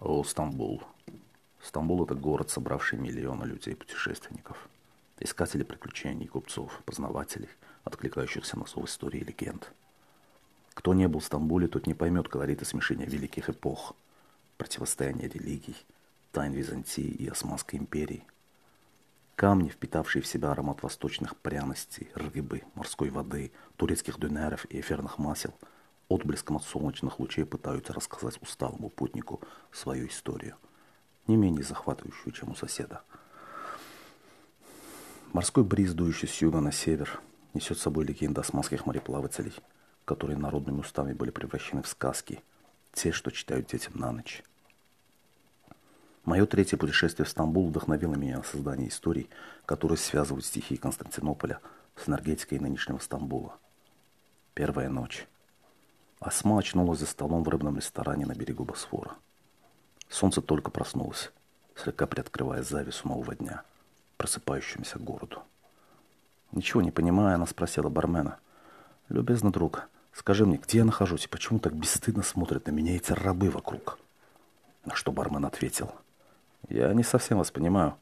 О, Стамбул. Стамбул – это город, собравший миллионы людей-путешественников, искателей приключений, купцов, познавателей, откликающихся на зов истории и легенд. Кто не был в Стамбуле, тот не поймет колорита смешения великих эпох, противостояния религий, тайн Византии и Османской империи. Камни, впитавшие в себя аромат восточных пряностей, рыбы, морской воды, турецких дюнеров и эфирных масел, отблеском от солнечных лучей пытаются рассказать усталому путнику свою историю – не менее захватывающую, чем у соседа. Морской бриз, дующий с юга на север, несет с собой легенды османских мореплавателей, которые народными устами были превращены в сказки, те, что читают детям на ночь. Мое третье путешествие в Стамбул вдохновило меня на создание историй, которые связывают стихии Константинополя с энергетикой нынешнего Стамбула. Первая ночь. Осма очнулась за столом в рыбном ресторане на берегу Босфора – Солнце только проснулось, слегка приоткрывая завесу нового дня, просыпающемуся городу. Ничего не понимая, она спросила бармена. «Любезный друг, скажи мне, где я нахожусь и почему так бесстыдно смотрят на меня эти рабы вокруг?» На что бармен ответил. «Я не совсем вас понимаю,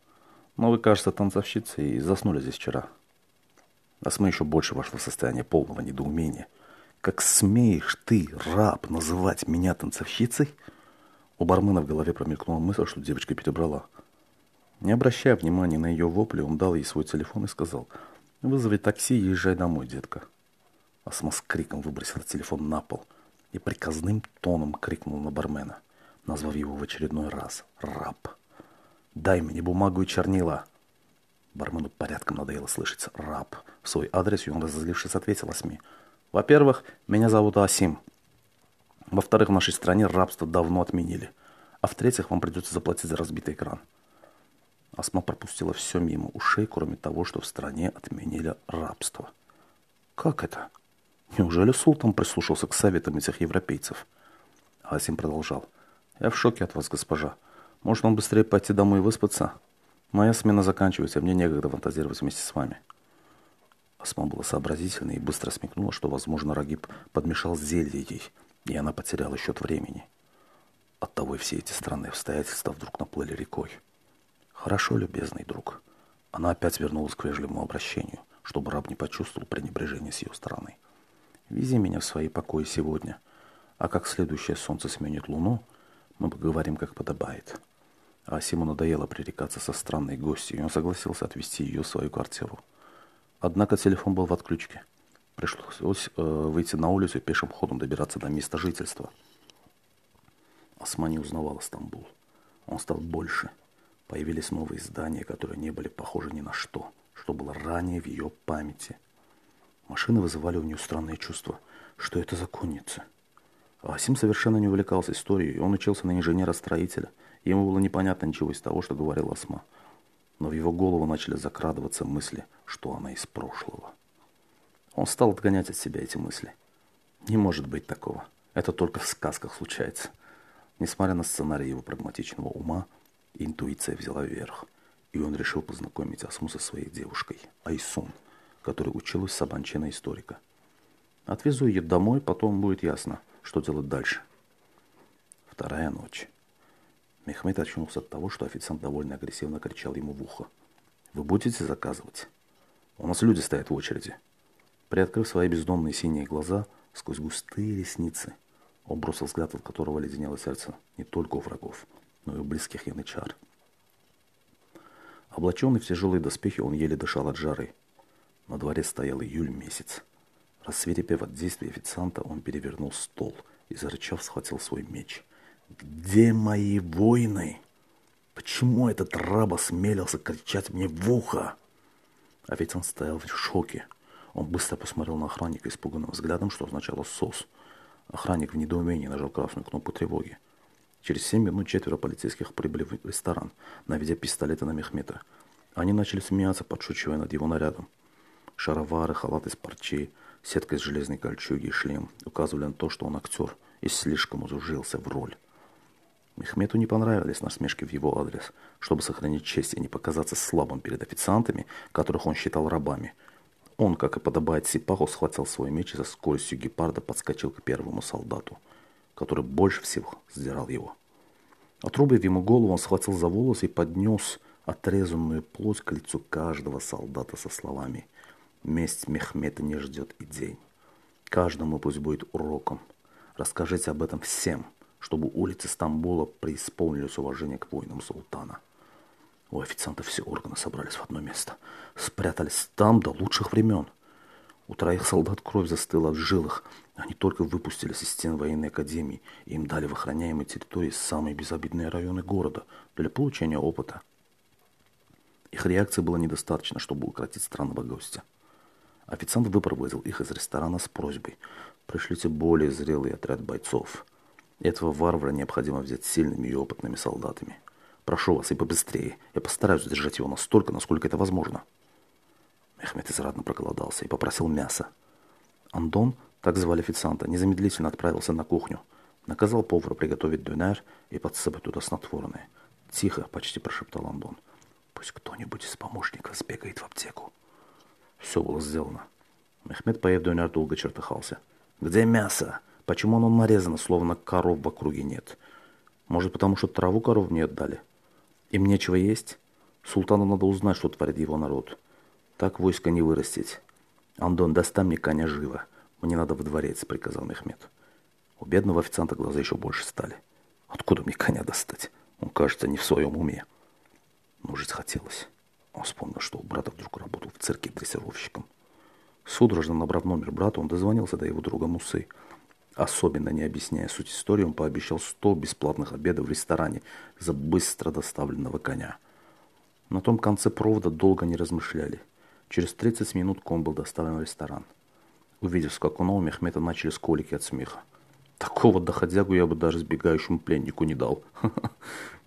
но вы, кажется, танцовщица и заснули здесь вчера. А мы еще больше вошли в состояние полного недоумения. Как смеешь ты, раб, называть меня танцовщицей?» У бармена в голове промелькнула мысль, что девочка перебрала. Не обращая внимания на ее вопли, он дал ей свой телефон и сказал, «Вызови такси и езжай домой, детка». Асма с криком выбросила телефон на пол и приказным тоном крикнул на бармена, назвав его в очередной раз «раб». «Дай мне бумагу и чернила!» Бармену порядком надоело слышать «раб». В свой адрес и он, разозлившись, ответил Асми. «Во-первых, меня зовут Асим». Во-вторых, в нашей стране рабство давно отменили. А в-третьих, вам придется заплатить за разбитый экран. Асма пропустила все мимо ушей, кроме того, что в стране отменили рабство. Как это? Неужели Султан прислушался к советам этих европейцев? Асим продолжал. Я в шоке от вас, госпожа. Может, вам быстрее пойти домой и выспаться? Моя смена заканчивается, мне некогда фантазировать вместе с вами. Асма была сообразительной и быстро смекнула, что, возможно, Рагиб подмешал зелье ей – и она потеряла счет времени. Оттого и все эти странные обстоятельства вдруг наплыли рекой. «Хорошо, любезный друг». Она опять вернулась к вежливому обращению, чтобы раб не почувствовал пренебрежения с ее стороны. «Вези меня в свои покои сегодня, а как следующее солнце сменит луну, мы поговорим, как подобает». А Асиму надоело пререкаться со странной гостью, и он согласился отвезти ее в свою квартиру. Однако телефон был в отключке – Пришлось э, выйти на улицу и пешим ходом добираться до места жительства. Осма не узнавала Стамбул. Он стал больше. Появились новые здания, которые не были похожи ни на что, что было ранее в ее памяти. Машины вызывали у нее странные чувства. Что это за конница? Асим совершенно не увлекался историей. Он учился на инженера-строителя. Ему было непонятно ничего из того, что говорила Асма. Но в его голову начали закрадываться мысли, что она из прошлого. Он стал отгонять от себя эти мысли. Не может быть такого. Это только в сказках случается. Несмотря на сценарий его прагматичного ума, интуиция взяла вверх, и он решил познакомить Асму со своей девушкой, Айсун, которая училась сабанчина историка. Отвезу ее домой, потом будет ясно, что делать дальше. Вторая ночь. Мехмед очнулся от того, что официант довольно агрессивно кричал ему в ухо. «Вы будете заказывать? У нас люди стоят в очереди». Приоткрыв свои бездомные синие глаза, сквозь густые ресницы, он бросил взгляд, от которого леденело сердце не только у врагов, но и у близких янычар. Облаченный в тяжелые доспехи, он еле дышал от жары. На дворе стоял июль месяц. Рассверепев от действия официанта, он перевернул стол и, зарычав, схватил свой меч. «Где мои воины? Почему этот раб осмелился кричать мне в ухо?» Официант стоял в шоке. Он быстро посмотрел на охранника испуганным взглядом, что означало «СОС». Охранник в недоумении нажал красную кнопку тревоги. Через семь минут четверо полицейских прибыли в ресторан, наведя пистолеты на Мехмета. Они начали смеяться, подшучивая над его нарядом. Шаровары, халат из парчей, сетка из железной кольчуги и шлем указывали на то, что он актер и слишком узужился в роль. Мехмету не понравились насмешки в его адрес. Чтобы сохранить честь и не показаться слабым перед официантами, которых он считал рабами – он, как и подобает Сипаху, схватил свой меч и со скоростью гепарда подскочил к первому солдату, который больше всего сдирал его. Отрубив ему голову, он схватил за волосы и поднес отрезанную плоть к лицу каждого солдата со словами «Месть Мехмета не ждет и день. Каждому пусть будет уроком. Расскажите об этом всем, чтобы улицы Стамбула преисполнились уважения к воинам султана». У официантов все органы собрались в одно место. Спрятались там до лучших времен. У троих солдат кровь застыла в жилах. Они только выпустились из стен военной академии, и им дали в охраняемой территории самые безобидные районы города для получения опыта. Их реакции было недостаточно, чтобы укротить странного гостя. Официант выпроводил их из ресторана с просьбой «Пришлите более зрелый отряд бойцов. Этого варвара необходимо взять сильными и опытными солдатами». Прошу вас, и побыстрее. Я постараюсь удержать его настолько, насколько это возможно. Мехмед израдно проголодался и попросил мяса. Андон, так звали официанта, незамедлительно отправился на кухню. Наказал повара приготовить дюнер и подсыпать туда снотворное. «Тихо», — почти прошептал Андон. «Пусть кто-нибудь из помощников сбегает в аптеку». Все было сделано. Мехмед, поев дюнер, долго чертыхался. «Где мясо? Почему оно нарезано, словно коров в округе нет? Может, потому что траву коров не отдали?» Им нечего есть. Султану надо узнать, что творит его народ. Так войско не вырастить. Андон, достань мне коня живо. Мне надо в дворец, приказал Мехмед. У бедного официанта глаза еще больше стали. Откуда мне коня достать? Он, кажется, не в своем уме. Но жить хотелось. Он вспомнил, что у брата вдруг работал в цирке дрессировщиком. Судорожно набрав номер брата, он дозвонился до его друга Мусы – Особенно не объясняя суть истории, он пообещал 100 бесплатных обедов в ресторане за быстро доставленного коня. На том конце провода долго не размышляли. Через 30 минут кон был доставлен в ресторан. Увидев скакуна, Мехмета начали сколики от смеха. Такого доходягу я бы даже сбегающему пленнику не дал.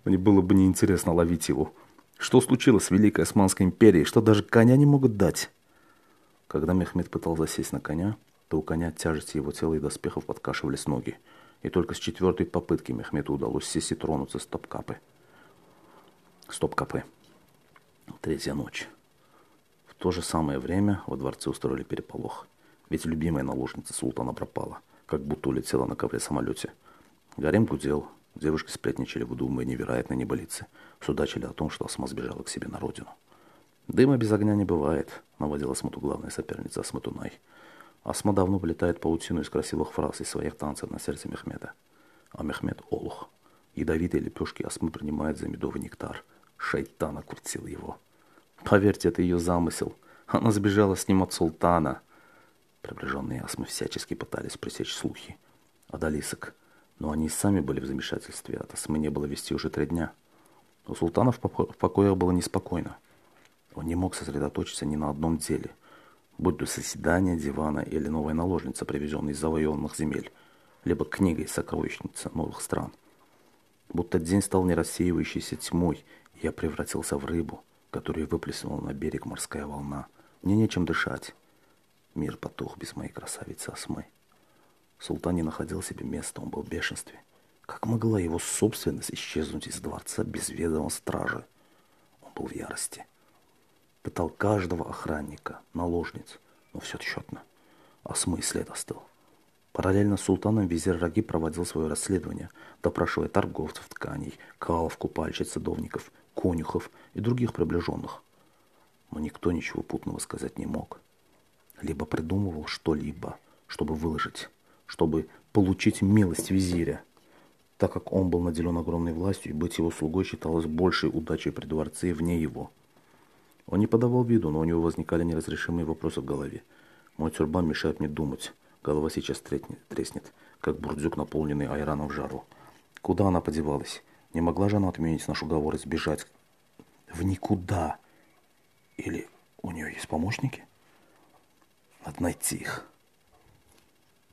Мне было бы неинтересно ловить его. Что случилось с Великой Османской империей, что даже коня не могут дать? Когда Мехмед пытался сесть на коня, то у коня от тяжести его тела и доспехов подкашивались ноги. И только с четвертой попытки Мехмету удалось сесть и тронуться с топ-капы. Стоп-капы. Третья ночь. В то же самое время во дворце устроили переполох. Ведь любимая наложница султана пропала, как будто улетела на ковре самолете. Гарем гудел, девушки сплетничали, выдумывая невероятные небылицы. Судачили о том, что Асма сбежала к себе на родину. Дыма без огня не бывает, наводила смуту главная соперница Асматунай. Асма давно влетает паутину из красивых фраз и своих танцев на сердце Мехмеда. А Мехмед – олух. Ядовитые лепешки Асмы принимает за медовый нектар. Шайтан окрутил его. Поверьте, это ее замысел. Она сбежала с ним от султана. Приближенные Асмы всячески пытались пресечь слухи. О Далисок. Но они сами были в замешательстве. От Асмы не было вести уже три дня. У султана в покоях было неспокойно. Он не мог сосредоточиться ни на одном деле – будь то соседание дивана или новая наложница, привезенная из завоеванных земель, либо книга из сокровищницы новых стран. Будто день стал не рассеивающейся тьмой, я превратился в рыбу, которую выплеснула на берег морская волна. Мне нечем дышать. Мир потух без моей красавицы Осмы. Султан не находил себе места, он был в бешенстве. Как могла его собственность исчезнуть из дворца без ведома стражи? Он был в ярости. Пытал каждого охранника, наложниц, но все тщетно. А смысле это остыл. Параллельно с султаном визир Раги проводил свое расследование, допрашивая торговцев тканей, калов, купальщиц, садовников, конюхов и других приближенных. Но никто ничего путного сказать не мог. Либо придумывал что-либо, чтобы выложить, чтобы получить милость визиря, так как он был наделен огромной властью, и быть его слугой считалось большей удачей при дворце вне его – он не подавал виду, но у него возникали неразрешимые вопросы в голове. Мой тюрбан мешает мне думать. Голова сейчас треснет, как бурдюк, наполненный айраном в жару. Куда она подевалась? Не могла же она отменить наш уговор и сбежать? В никуда. Или у нее есть помощники? Надо найти их.